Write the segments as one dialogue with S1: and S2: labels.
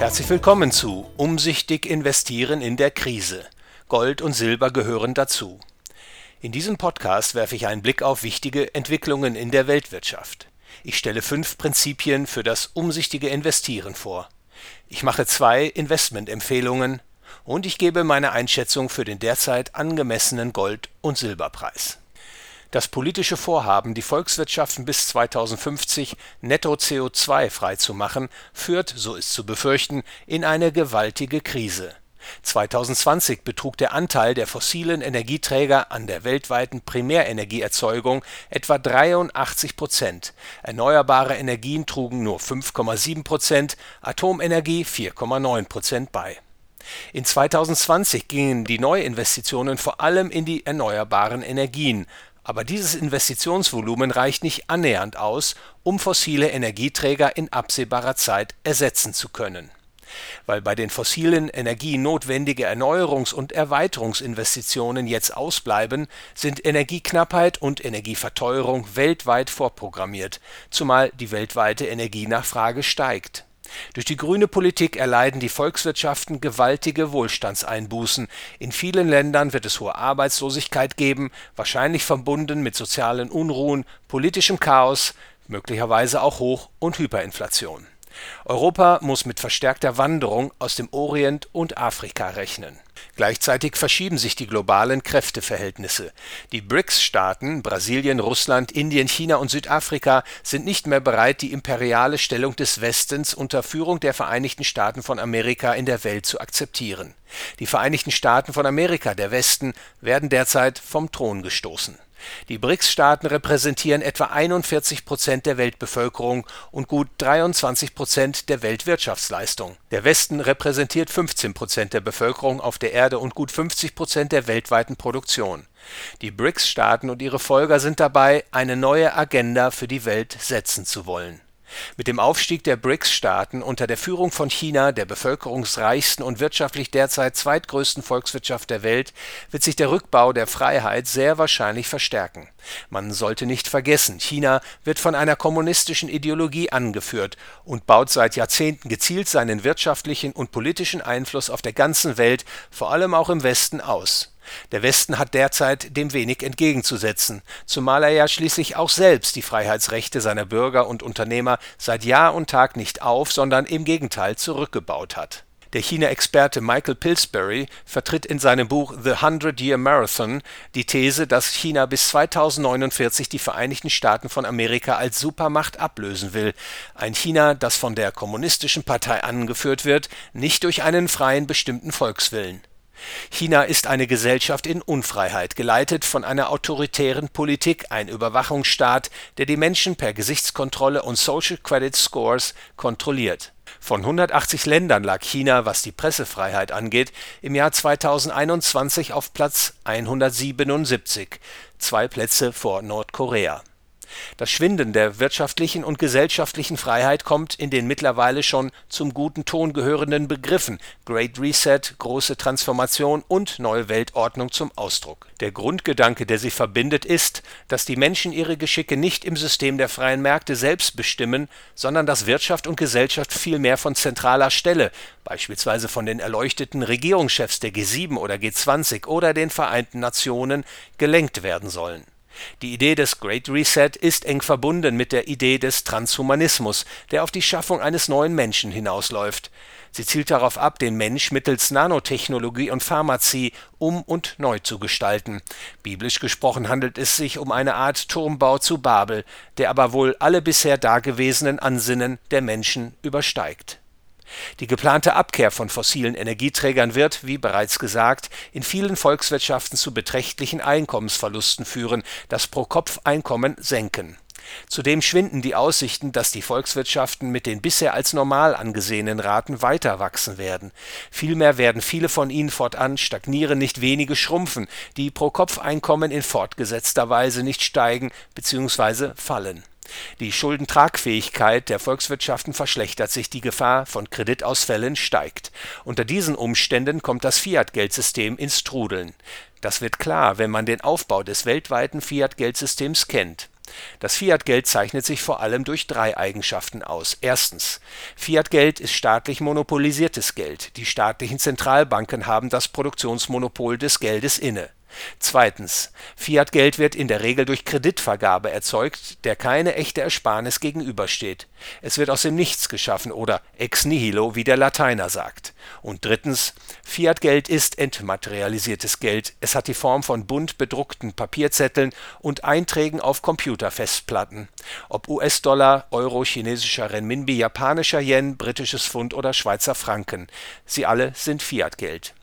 S1: Herzlich willkommen zu Umsichtig investieren in der Krise. Gold und Silber gehören dazu. In diesem Podcast werfe ich einen Blick auf wichtige Entwicklungen in der Weltwirtschaft. Ich stelle fünf Prinzipien für das umsichtige Investieren vor. Ich mache zwei Investmentempfehlungen und ich gebe meine Einschätzung für den derzeit angemessenen Gold- und Silberpreis. Das politische Vorhaben, die Volkswirtschaften bis 2050 netto CO2 frei zu machen, führt, so ist zu befürchten, in eine gewaltige Krise. 2020 betrug der Anteil der fossilen Energieträger an der weltweiten Primärenergieerzeugung etwa 83 Prozent, erneuerbare Energien trugen nur 5,7 Prozent, Atomenergie 4,9 Prozent bei. In 2020 gingen die Neuinvestitionen vor allem in die erneuerbaren Energien, aber dieses Investitionsvolumen reicht nicht annähernd aus, um fossile Energieträger in absehbarer Zeit ersetzen zu können. Weil bei den fossilen Energien notwendige Erneuerungs und Erweiterungsinvestitionen jetzt ausbleiben, sind Energieknappheit und Energieverteuerung weltweit vorprogrammiert, zumal die weltweite Energienachfrage steigt durch die grüne Politik erleiden die Volkswirtschaften gewaltige Wohlstandseinbußen. In vielen Ländern wird es hohe Arbeitslosigkeit geben, wahrscheinlich verbunden mit sozialen Unruhen, politischem Chaos, möglicherweise auch Hoch- und Hyperinflation. Europa muss mit verstärkter Wanderung aus dem Orient und Afrika rechnen Gleichzeitig verschieben sich die globalen Kräfteverhältnisse. Die BRICS-Staaten Brasilien, Russland, Indien, China und Südafrika sind nicht mehr bereit, die imperiale Stellung des Westens unter Führung der Vereinigten Staaten von Amerika in der Welt zu akzeptieren. Die Vereinigten Staaten von Amerika, der Westen, werden derzeit vom Thron gestoßen die BRICS-Staaten repräsentieren etwa 41 Prozent der Weltbevölkerung und gut 23 Prozent der Weltwirtschaftsleistung. Der Westen repräsentiert 15 Prozent der Bevölkerung auf der Erde und gut 50 Prozent der weltweiten Produktion. Die BRICS-Staaten und ihre Folger sind dabei, eine neue Agenda für die Welt setzen zu wollen mit dem Aufstieg der BRICS-Staaten unter der Führung von China, der bevölkerungsreichsten und wirtschaftlich derzeit zweitgrößten Volkswirtschaft der Welt, wird sich der Rückbau der Freiheit sehr wahrscheinlich verstärken. Man sollte nicht vergessen, China wird von einer kommunistischen Ideologie angeführt und baut seit Jahrzehnten gezielt seinen wirtschaftlichen und politischen Einfluss auf der ganzen Welt, vor allem auch im Westen, aus der Westen hat derzeit dem wenig entgegenzusetzen, zumal er ja schließlich auch selbst die Freiheitsrechte seiner Bürger und Unternehmer seit Jahr und Tag nicht auf, sondern im Gegenteil zurückgebaut hat. Der China-Experte Michael Pillsbury vertritt in seinem Buch The Hundred Year Marathon die These, dass China bis 2049 die Vereinigten Staaten von Amerika als Supermacht ablösen will, ein China, das von der Kommunistischen Partei angeführt wird, nicht durch einen freien bestimmten Volkswillen China ist eine Gesellschaft in Unfreiheit, geleitet von einer autoritären Politik, ein Überwachungsstaat, der die Menschen per Gesichtskontrolle und Social Credit Scores kontrolliert. Von 180 Ländern lag China, was die Pressefreiheit angeht, im Jahr 2021 auf Platz 177, zwei Plätze vor Nordkorea das Schwinden der wirtschaftlichen und gesellschaftlichen Freiheit kommt in den mittlerweile schon zum guten Ton gehörenden Begriffen Great Reset, große Transformation und neue Weltordnung zum Ausdruck. Der Grundgedanke, der sie verbindet, ist, dass die Menschen ihre Geschicke nicht im System der freien Märkte selbst bestimmen, sondern dass Wirtschaft und Gesellschaft vielmehr von zentraler Stelle, beispielsweise von den erleuchteten Regierungschefs der G7 oder G20 oder den Vereinten Nationen, gelenkt werden sollen die Idee des Great Reset ist eng verbunden mit der Idee des Transhumanismus, der auf die Schaffung eines neuen Menschen hinausläuft. Sie zielt darauf ab, den Mensch mittels Nanotechnologie und Pharmazie um und neu zu gestalten. Biblisch gesprochen handelt es sich um eine Art Turmbau zu Babel, der aber wohl alle bisher dagewesenen Ansinnen der Menschen übersteigt die geplante Abkehr von fossilen Energieträgern wird, wie bereits gesagt, in vielen Volkswirtschaften zu beträchtlichen Einkommensverlusten führen, das Pro-Kopf-Einkommen senken. Zudem schwinden die Aussichten, dass die Volkswirtschaften mit den bisher als normal angesehenen Raten weiter wachsen werden. Vielmehr werden viele von ihnen fortan stagnieren, nicht wenige schrumpfen, die Pro-Kopf-Einkommen in fortgesetzter Weise nicht steigen bzw. fallen die Schuldentragfähigkeit der Volkswirtschaften verschlechtert sich, die Gefahr von Kreditausfällen steigt. Unter diesen Umständen kommt das Fiat-Geldsystem ins Trudeln. Das wird klar, wenn man den Aufbau des weltweiten Fiat-Geldsystems kennt Das Fiat-Geld zeichnet sich vor allem durch drei Eigenschaften aus. Erstens. Fiat-Geld ist staatlich monopolisiertes Geld. Die staatlichen Zentralbanken haben das Produktionsmonopol des Geldes inne. Zweitens. Fiat-Geld wird in der Regel durch Kreditvergabe erzeugt, der keine echte Ersparnis gegenübersteht. Es wird aus dem Nichts geschaffen oder ex nihilo, wie der Lateiner sagt. Und drittens. Fiat-Geld ist entmaterialisiertes Geld. Es hat die Form von bunt bedruckten Papierzetteln und Einträgen auf Computerfestplatten. Ob US-Dollar, Euro, chinesischer Renminbi, japanischer Yen, britisches Pfund oder Schweizer Franken. Sie alle sind Fiat-Geld.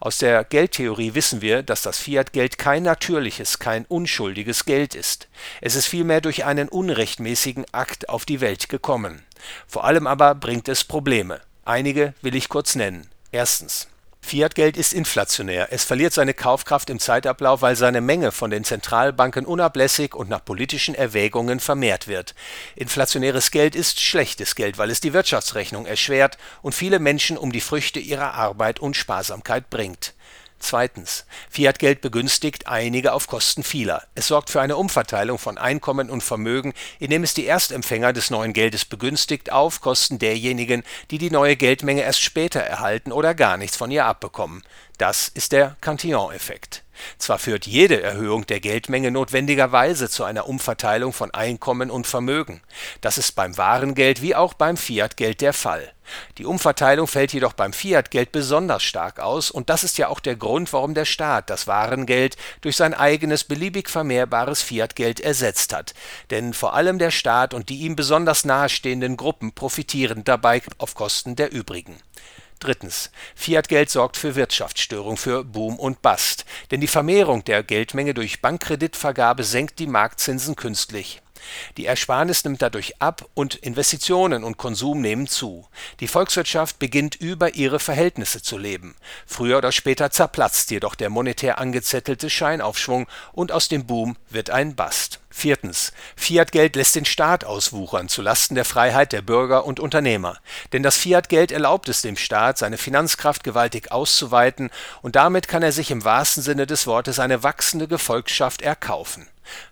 S1: Aus der Geldtheorie wissen wir, dass das Fiat-Geld kein natürliches, kein unschuldiges Geld ist. Es ist vielmehr durch einen unrechtmäßigen Akt auf die Welt gekommen. Vor allem aber bringt es Probleme. Einige will ich kurz nennen. Erstens Fiat-Geld ist inflationär. Es verliert seine Kaufkraft im Zeitablauf, weil seine Menge von den Zentralbanken unablässig und nach politischen Erwägungen vermehrt wird. Inflationäres Geld ist schlechtes Geld, weil es die Wirtschaftsrechnung erschwert und viele Menschen um die Früchte ihrer Arbeit und Sparsamkeit bringt. Zweitens. Fiat-Geld begünstigt einige auf Kosten vieler. Es sorgt für eine Umverteilung von Einkommen und Vermögen, indem es die Erstempfänger des neuen Geldes begünstigt auf Kosten derjenigen, die die neue Geldmenge erst später erhalten oder gar nichts von ihr abbekommen. Das ist der Cantillon-Effekt. Zwar führt jede Erhöhung der Geldmenge notwendigerweise zu einer Umverteilung von Einkommen und Vermögen. Das ist beim Warengeld wie auch beim Fiat-Geld der Fall. Die Umverteilung fällt jedoch beim Fiat-Geld besonders stark aus, und das ist ja auch der Grund, warum der Staat das Warengeld durch sein eigenes beliebig vermehrbares Fiat-Geld ersetzt hat. Denn vor allem der Staat und die ihm besonders nahestehenden Gruppen profitieren dabei auf Kosten der übrigen. Drittens. Fiat-Geld sorgt für Wirtschaftsstörung, für Boom und Bust. Denn die Vermehrung der Geldmenge durch Bankkreditvergabe senkt die Marktzinsen künstlich. Die Ersparnis nimmt dadurch ab und Investitionen und Konsum nehmen zu. Die Volkswirtschaft beginnt über ihre Verhältnisse zu leben. Früher oder später zerplatzt jedoch der monetär angezettelte Scheinaufschwung und aus dem Boom wird ein Bust. Viertens. Fiat-Geld lässt den Staat auswuchern zu Lasten der Freiheit der Bürger und Unternehmer. Denn das Fiat-Geld erlaubt es dem Staat, seine Finanzkraft gewaltig auszuweiten, und damit kann er sich im wahrsten Sinne des Wortes eine wachsende Gefolgschaft erkaufen.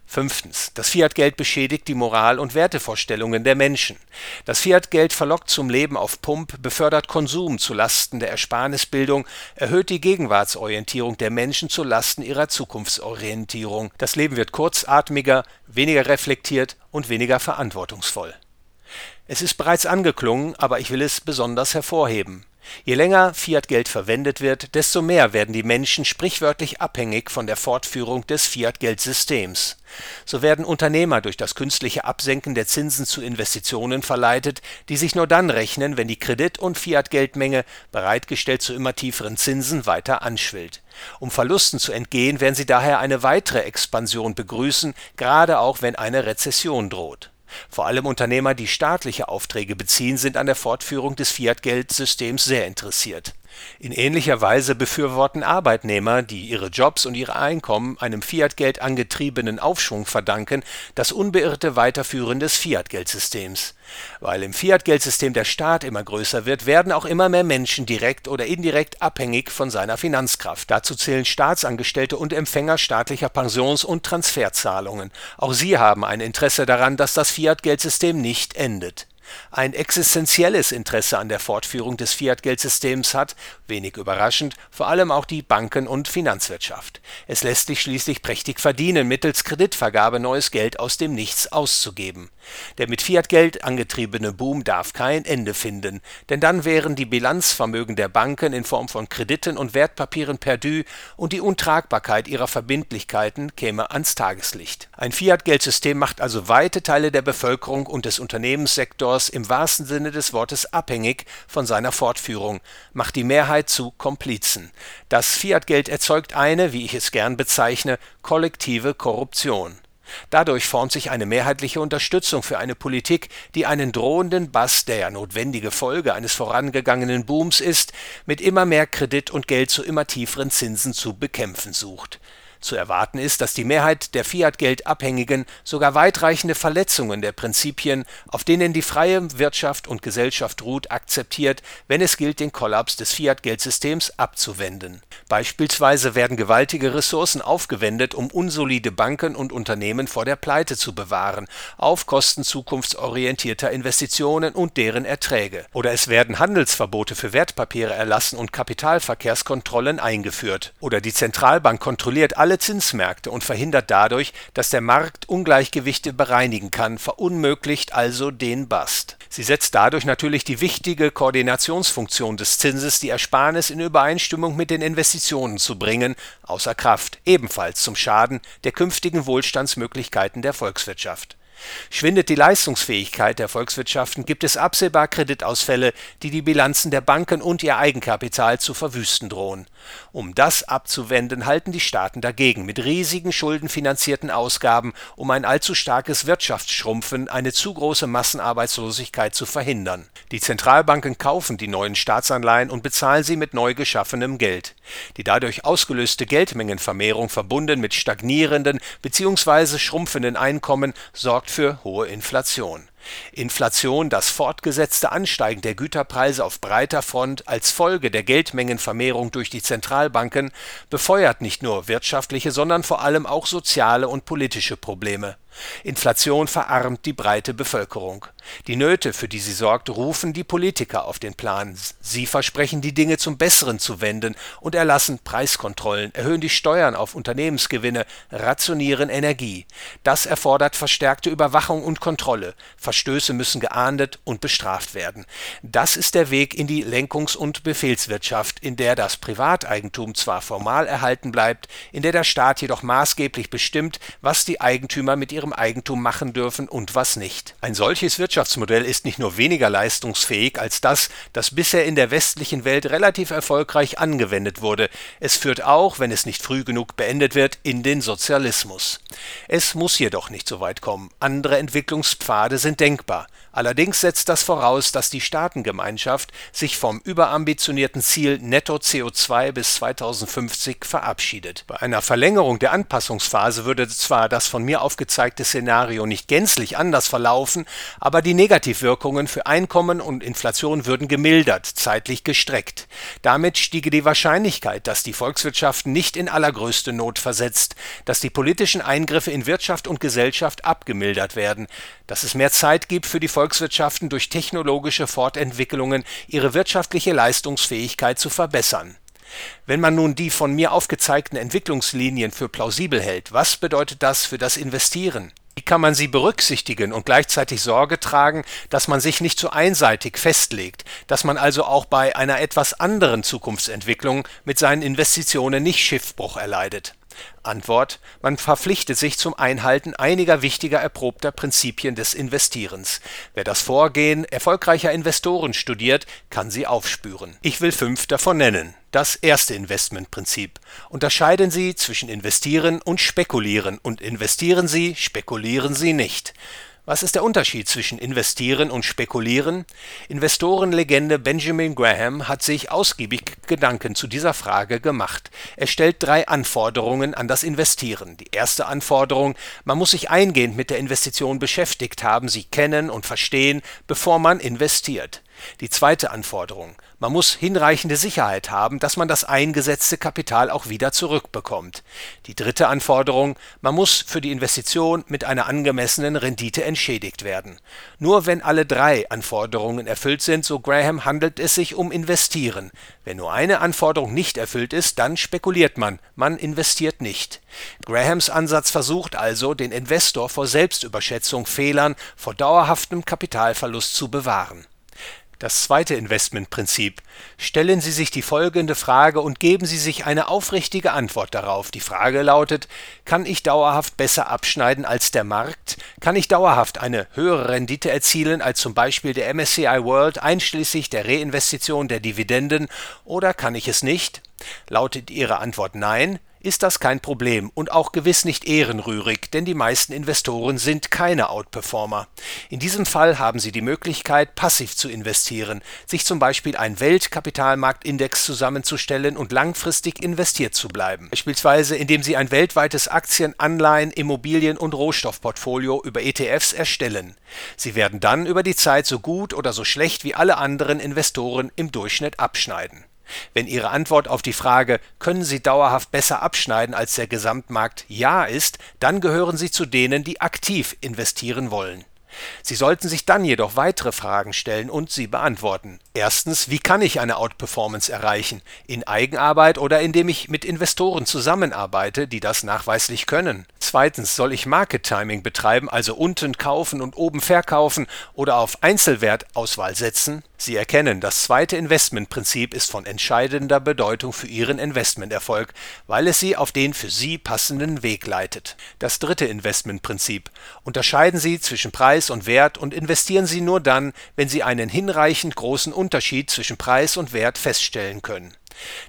S1: Fünftens. Das Fiat-Geld beschädigt die Moral- und Wertevorstellungen der Menschen. Das Fiat-Geld verlockt zum Leben auf Pump, befördert Konsum zu Lasten der Ersparnisbildung, erhöht die Gegenwartsorientierung der Menschen zu Lasten ihrer Zukunftsorientierung. Das Leben wird kurzatmiger, weniger reflektiert und weniger verantwortungsvoll. Es ist bereits angeklungen, aber ich will es besonders hervorheben. Je länger Fiat-Geld verwendet wird, desto mehr werden die Menschen sprichwörtlich abhängig von der Fortführung des Fiat-Geldsystems. So werden Unternehmer durch das künstliche Absenken der Zinsen zu Investitionen verleitet, die sich nur dann rechnen, wenn die Kredit- und Fiat-Geldmenge, bereitgestellt zu immer tieferen Zinsen, weiter anschwillt. Um Verlusten zu entgehen, werden sie daher eine weitere Expansion begrüßen, gerade auch wenn eine Rezession droht vor allem Unternehmer, die staatliche Aufträge beziehen, sind an der Fortführung des Fiat-Geldsystems sehr interessiert in ähnlicher Weise befürworten Arbeitnehmer, die ihre Jobs und ihre Einkommen einem Fiat-Geld angetriebenen Aufschwung verdanken, das unbeirrte Weiterführen des Fiat-Geldsystems. Weil im Fiat-Geldsystem der Staat immer größer wird, werden auch immer mehr Menschen direkt oder indirekt abhängig von seiner Finanzkraft. Dazu zählen Staatsangestellte und Empfänger staatlicher Pensions- und Transferzahlungen. Auch sie haben ein Interesse daran, dass das Fiat-Geldsystem nicht endet ein existenzielles Interesse an der Fortführung des Fiat-Geldsystems hat, wenig überraschend, vor allem auch die Banken- und Finanzwirtschaft. Es lässt sich schließlich prächtig verdienen, mittels Kreditvergabe neues Geld aus dem Nichts auszugeben. Der mit Fiat-Geld angetriebene Boom darf kein Ende finden, denn dann wären die Bilanzvermögen der Banken in Form von Krediten und Wertpapieren perdu und die Untragbarkeit ihrer Verbindlichkeiten käme ans Tageslicht. Ein Fiat-Geldsystem macht also weite Teile der Bevölkerung und des Unternehmenssektors Autors im wahrsten Sinne des Wortes abhängig von seiner Fortführung, macht die Mehrheit zu Komplizen. Das Fiat-Geld erzeugt eine, wie ich es gern bezeichne, kollektive Korruption. Dadurch formt sich eine mehrheitliche Unterstützung für eine Politik, die einen drohenden Bass, der ja notwendige Folge eines vorangegangenen Booms ist, mit immer mehr Kredit und Geld zu immer tieferen Zinsen zu bekämpfen sucht. Zu erwarten ist, dass die Mehrheit der Fiat-Geld-Abhängigen sogar weitreichende Verletzungen der Prinzipien, auf denen die freie Wirtschaft und Gesellschaft ruht, akzeptiert, wenn es gilt, den Kollaps des Fiat-Geldsystems abzuwenden. Beispielsweise werden gewaltige Ressourcen aufgewendet, um unsolide Banken und Unternehmen vor der Pleite zu bewahren, auf Kosten zukunftsorientierter Investitionen und deren Erträge. Oder es werden Handelsverbote für Wertpapiere erlassen und Kapitalverkehrskontrollen eingeführt. Oder die Zentralbank kontrolliert alle Zinsmärkte und verhindert dadurch, dass der Markt Ungleichgewichte bereinigen kann, verunmöglicht also den Bust. Sie setzt dadurch natürlich die wichtige Koordinationsfunktion des Zinses, die Ersparnis in Übereinstimmung mit den Investitionen zu bringen, außer Kraft, ebenfalls zum Schaden der künftigen Wohlstandsmöglichkeiten der Volkswirtschaft Schwindet die Leistungsfähigkeit der Volkswirtschaften, gibt es absehbar Kreditausfälle, die die Bilanzen der Banken und ihr Eigenkapital zu verwüsten drohen. Um das abzuwenden, halten die Staaten dagegen mit riesigen schuldenfinanzierten Ausgaben, um ein allzu starkes Wirtschaftsschrumpfen, eine zu große Massenarbeitslosigkeit zu verhindern. Die Zentralbanken kaufen die neuen Staatsanleihen und bezahlen sie mit neu geschaffenem Geld. Die dadurch ausgelöste Geldmengenvermehrung verbunden mit stagnierenden bzw. schrumpfenden Einkommen sorgt für hohe Inflation. Inflation, das fortgesetzte Ansteigen der Güterpreise auf breiter Front als Folge der Geldmengenvermehrung durch die Zentralbanken, befeuert nicht nur wirtschaftliche, sondern vor allem auch soziale und politische Probleme Inflation verarmt die breite Bevölkerung. Die Nöte, für die sie sorgt, rufen die Politiker auf den Plan. Sie versprechen, die Dinge zum Besseren zu wenden und erlassen Preiskontrollen, erhöhen die Steuern auf Unternehmensgewinne, rationieren Energie. Das erfordert verstärkte Überwachung und Kontrolle. Verstöße müssen geahndet und bestraft werden. Das ist der Weg in die Lenkungs- und Befehlswirtschaft, in der das Privateigentum zwar formal erhalten bleibt, in der der Staat jedoch maßgeblich bestimmt, was die Eigentümer mit ihrem ihrem Eigentum machen dürfen und was nicht. Ein solches Wirtschaftsmodell ist nicht nur weniger leistungsfähig als das, das bisher in der westlichen Welt relativ erfolgreich angewendet wurde. Es führt auch, wenn es nicht früh genug beendet wird, in den Sozialismus. Es muss jedoch nicht so weit kommen. Andere Entwicklungspfade sind denkbar. Allerdings setzt das voraus, dass die Staatengemeinschaft sich vom überambitionierten Ziel Netto CO2 bis 2050 verabschiedet. Bei einer Verlängerung der Anpassungsphase würde zwar das von mir aufgezeigte Szenario nicht gänzlich anders verlaufen, aber die Negativwirkungen für Einkommen und Inflation würden gemildert, zeitlich gestreckt. Damit stiege die Wahrscheinlichkeit, dass die Volkswirtschaften nicht in allergrößte Not versetzt, dass die politischen Eingriffe in Wirtschaft und Gesellschaft abgemildert werden, dass es mehr Zeit gibt für die Volkswirtschaften durch technologische Fortentwicklungen ihre wirtschaftliche Leistungsfähigkeit zu verbessern. Wenn man nun die von mir aufgezeigten Entwicklungslinien für plausibel hält, was bedeutet das für das Investieren? Wie kann man sie berücksichtigen und gleichzeitig Sorge tragen, dass man sich nicht zu einseitig festlegt, dass man also auch bei einer etwas anderen Zukunftsentwicklung mit seinen Investitionen nicht Schiffbruch erleidet? Antwort: Man verpflichtet sich zum Einhalten einiger wichtiger erprobter Prinzipien des Investierens. Wer das Vorgehen erfolgreicher Investoren studiert, kann sie aufspüren. Ich will fünf davon nennen. Das erste Investmentprinzip: Unterscheiden Sie zwischen Investieren und Spekulieren und investieren Sie, spekulieren Sie nicht was ist der Unterschied zwischen Investieren und Spekulieren? Investorenlegende Benjamin Graham hat sich ausgiebig Gedanken zu dieser Frage gemacht. Er stellt drei Anforderungen an das Investieren. Die erste Anforderung, man muss sich eingehend mit der Investition beschäftigt haben, sie kennen und verstehen, bevor man investiert. Die zweite Anforderung: Man muss hinreichende Sicherheit haben, dass man das eingesetzte Kapital auch wieder zurückbekommt. Die dritte Anforderung: Man muss für die Investition mit einer angemessenen Rendite entschädigt werden. Nur wenn alle drei Anforderungen erfüllt sind, so Graham, handelt es sich um Investieren. Wenn nur eine Anforderung nicht erfüllt ist, dann spekuliert man, man investiert nicht. Grahams Ansatz versucht also, den Investor vor Selbstüberschätzung, Fehlern, vor dauerhaftem Kapitalverlust zu bewahren das zweite Investmentprinzip. Stellen Sie sich die folgende Frage und geben Sie sich eine aufrichtige Antwort darauf. Die Frage lautet, kann ich dauerhaft besser abschneiden als der Markt? Kann ich dauerhaft eine höhere Rendite erzielen als zum Beispiel der MSCI World einschließlich der Reinvestition der Dividenden oder kann ich es nicht? Lautet Ihre Antwort Nein, ist das kein Problem und auch gewiss nicht ehrenrührig, denn die meisten Investoren sind keine Outperformer. In diesem Fall haben Sie die Möglichkeit, passiv zu investieren, sich zum Beispiel einen Weltkapitalmarktindex zusammenzustellen und langfristig investiert zu bleiben. Beispielsweise indem Sie ein weltweites Aktien-, Anleihen-, Immobilien- und Rohstoffportfolio über ETFs erstellen. Sie werden dann über die Zeit so gut oder so schlecht wie alle anderen Investoren im Durchschnitt abschneiden. Wenn Ihre Antwort auf die Frage Können Sie dauerhaft besser abschneiden als der Gesamtmarkt Ja ist, dann gehören Sie zu denen, die aktiv investieren wollen. Sie sollten sich dann jedoch weitere Fragen stellen und sie beantworten. Erstens, wie kann ich eine Outperformance erreichen? In Eigenarbeit oder indem ich mit Investoren zusammenarbeite, die das nachweislich können? Zweitens, soll ich Market Timing betreiben, also unten kaufen und oben verkaufen oder auf Einzelwertauswahl setzen? Sie erkennen, das zweite Investmentprinzip ist von entscheidender Bedeutung für Ihren Investmenterfolg, weil es Sie auf den für Sie passenden Weg leitet. Das dritte Investmentprinzip. Unterscheiden Sie zwischen Preis und Wert und investieren Sie nur dann, wenn Sie einen hinreichend großen Unterschied zwischen Preis und Wert feststellen können.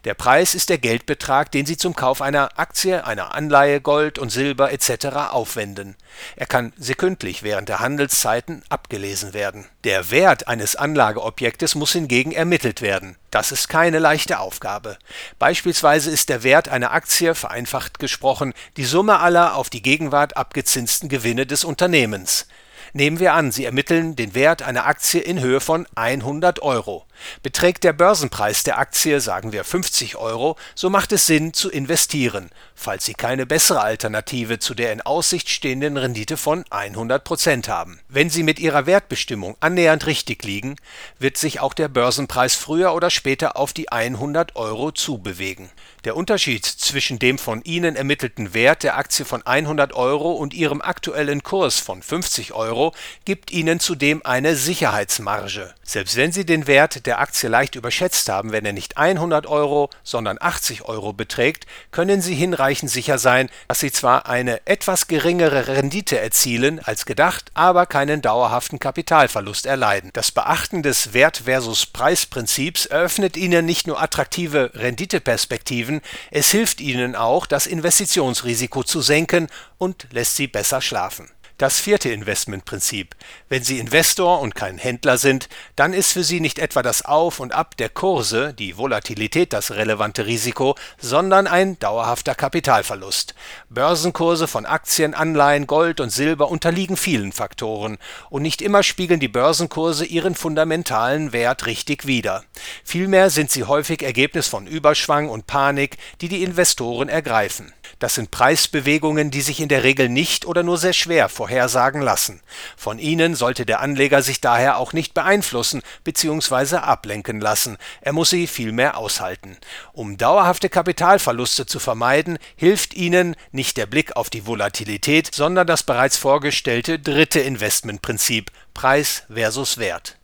S1: Der Preis ist der Geldbetrag, den Sie zum Kauf einer Aktie, einer Anleihe, Gold und Silber etc. aufwenden. Er kann sekündlich während der Handelszeiten abgelesen werden. Der Wert eines Anlageobjektes muss hingegen ermittelt werden. Das ist keine leichte Aufgabe. Beispielsweise ist der Wert einer Aktie, vereinfacht gesprochen, die Summe aller auf die Gegenwart abgezinsten Gewinne des Unternehmens. Nehmen wir an, Sie ermitteln den Wert einer Aktie in Höhe von 100 Euro. Beträgt der Börsenpreis der Aktie, sagen wir 50 Euro, so macht es Sinn zu investieren, falls Sie keine bessere Alternative zu der in Aussicht stehenden Rendite von 100 Prozent haben. Wenn Sie mit Ihrer Wertbestimmung annähernd richtig liegen, wird sich auch der Börsenpreis früher oder später auf die 100 Euro zubewegen. Der Unterschied zwischen dem von Ihnen ermittelten Wert der Aktie von 100 Euro und Ihrem aktuellen Kurs von 50 Euro gibt Ihnen zudem eine Sicherheitsmarge. Selbst wenn Sie den Wert der Aktie leicht überschätzt haben, wenn er nicht 100 Euro, sondern 80 Euro beträgt, können Sie hinreichend sicher sein, dass Sie zwar eine etwas geringere Rendite erzielen als gedacht, aber keinen dauerhaften Kapitalverlust erleiden. Das Beachten des Wert versus Preisprinzips eröffnet Ihnen nicht nur attraktive Renditeperspektiven, es hilft Ihnen auch, das Investitionsrisiko zu senken und lässt Sie besser schlafen. Das vierte Investmentprinzip. Wenn Sie Investor und kein Händler sind, dann ist für Sie nicht etwa das Auf und Ab der Kurse, die Volatilität das relevante Risiko, sondern ein dauerhafter Kapitalverlust. Börsenkurse von Aktien, Anleihen, Gold und Silber unterliegen vielen Faktoren und nicht immer spiegeln die Börsenkurse ihren fundamentalen Wert richtig wider. Vielmehr sind sie häufig Ergebnis von Überschwang und Panik, die die Investoren ergreifen. Das sind Preisbewegungen, die sich in der Regel nicht oder nur sehr schwer vorhersagen lassen. Von ihnen sollte der Anleger sich daher auch nicht beeinflussen bzw. ablenken lassen, er muss sie vielmehr aushalten. Um dauerhafte Kapitalverluste zu vermeiden, hilft ihnen nicht der Blick auf die Volatilität, sondern das bereits vorgestellte dritte Investmentprinzip Preis versus Wert.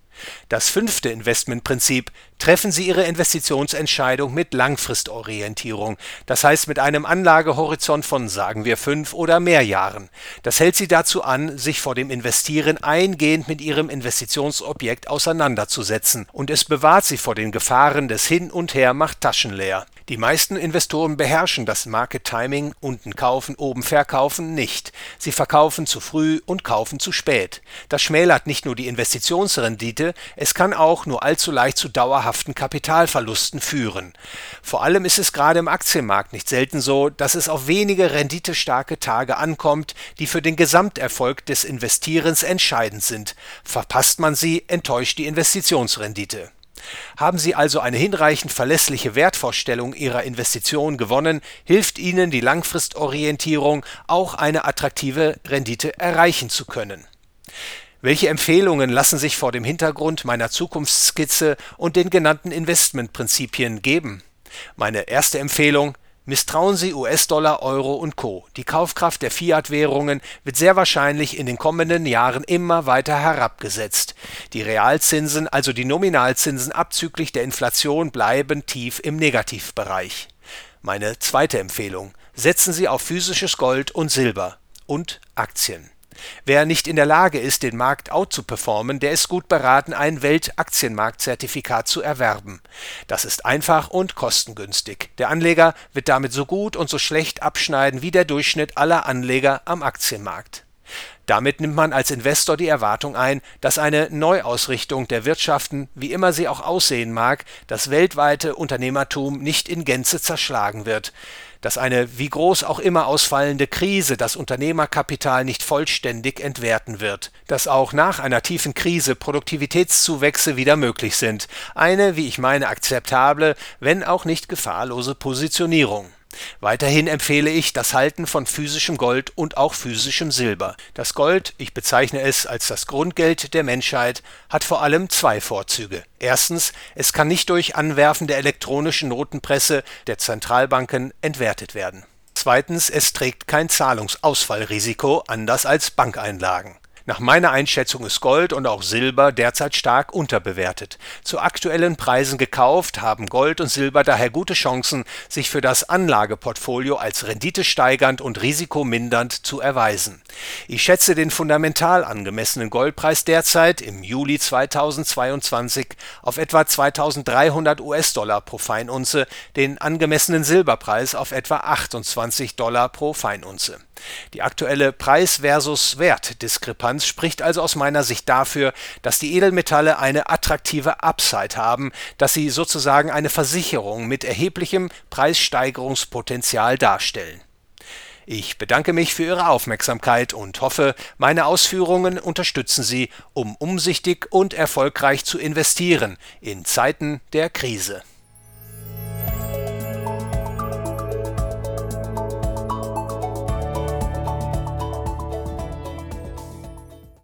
S1: Das fünfte Investmentprinzip treffen Sie Ihre Investitionsentscheidung mit Langfristorientierung, das heißt mit einem Anlagehorizont von sagen wir fünf oder mehr Jahren. Das hält Sie dazu an, sich vor dem Investieren eingehend mit Ihrem Investitionsobjekt auseinanderzusetzen und es bewahrt Sie vor den Gefahren des Hin und Her macht Taschen leer. Die meisten Investoren beherrschen das Market Timing unten kaufen, oben verkaufen nicht. Sie verkaufen zu früh und kaufen zu spät. Das schmälert nicht nur die Investitionsrendite, es kann auch nur allzu leicht zu dauerhaften Kapitalverlusten führen. Vor allem ist es gerade im Aktienmarkt nicht selten so, dass es auf wenige renditestarke Tage ankommt, die für den Gesamterfolg des Investierens entscheidend sind. Verpasst man sie, enttäuscht die Investitionsrendite. Haben Sie also eine hinreichend verlässliche Wertvorstellung Ihrer Investition gewonnen, hilft Ihnen die Langfristorientierung, auch eine attraktive Rendite erreichen zu können. Welche Empfehlungen lassen sich vor dem Hintergrund meiner Zukunftsskizze und den genannten Investmentprinzipien geben? Meine erste Empfehlung Misstrauen Sie US-Dollar, Euro und Co. Die Kaufkraft der Fiat-Währungen wird sehr wahrscheinlich in den kommenden Jahren immer weiter herabgesetzt. Die Realzinsen, also die Nominalzinsen abzüglich der Inflation, bleiben tief im Negativbereich. Meine zweite Empfehlung. Setzen Sie auf physisches Gold und Silber und Aktien. Wer nicht in der Lage ist, den Markt out zu performen, der ist gut beraten, ein Weltaktienmarktzertifikat zu erwerben. Das ist einfach und kostengünstig. Der Anleger wird damit so gut und so schlecht abschneiden wie der Durchschnitt aller Anleger am Aktienmarkt. Damit nimmt man als Investor die Erwartung ein, dass eine Neuausrichtung der Wirtschaften, wie immer sie auch aussehen mag, das weltweite Unternehmertum nicht in Gänze zerschlagen wird, dass eine wie groß auch immer ausfallende Krise das Unternehmerkapital nicht vollständig entwerten wird, dass auch nach einer tiefen Krise Produktivitätszuwächse wieder möglich sind, eine, wie ich meine, akzeptable, wenn auch nicht gefahrlose Positionierung. Weiterhin empfehle ich das Halten von physischem Gold und auch physischem Silber. Das Gold, ich bezeichne es als das Grundgeld der Menschheit, hat vor allem zwei Vorzüge. Erstens, es kann nicht durch Anwerfen der elektronischen Notenpresse der Zentralbanken entwertet werden. Zweitens, es trägt kein Zahlungsausfallrisiko, anders als Bankeinlagen. Nach meiner Einschätzung ist Gold und auch Silber derzeit stark unterbewertet. Zu aktuellen Preisen gekauft haben Gold und Silber daher gute Chancen, sich für das Anlageportfolio als renditesteigernd und risikomindernd zu erweisen. Ich schätze den fundamental angemessenen Goldpreis derzeit im Juli 2022 auf etwa 2300 US-Dollar pro Feinunze, den angemessenen Silberpreis auf etwa 28 Dollar pro Feinunze. Die aktuelle Preis versus Wert-Diskrepanz spricht also aus meiner Sicht dafür, dass die Edelmetalle eine attraktive Upside haben, dass sie sozusagen eine Versicherung mit erheblichem Preissteigerungspotenzial darstellen. Ich bedanke mich für Ihre Aufmerksamkeit und hoffe, meine Ausführungen unterstützen Sie, um umsichtig und erfolgreich zu investieren in Zeiten der Krise.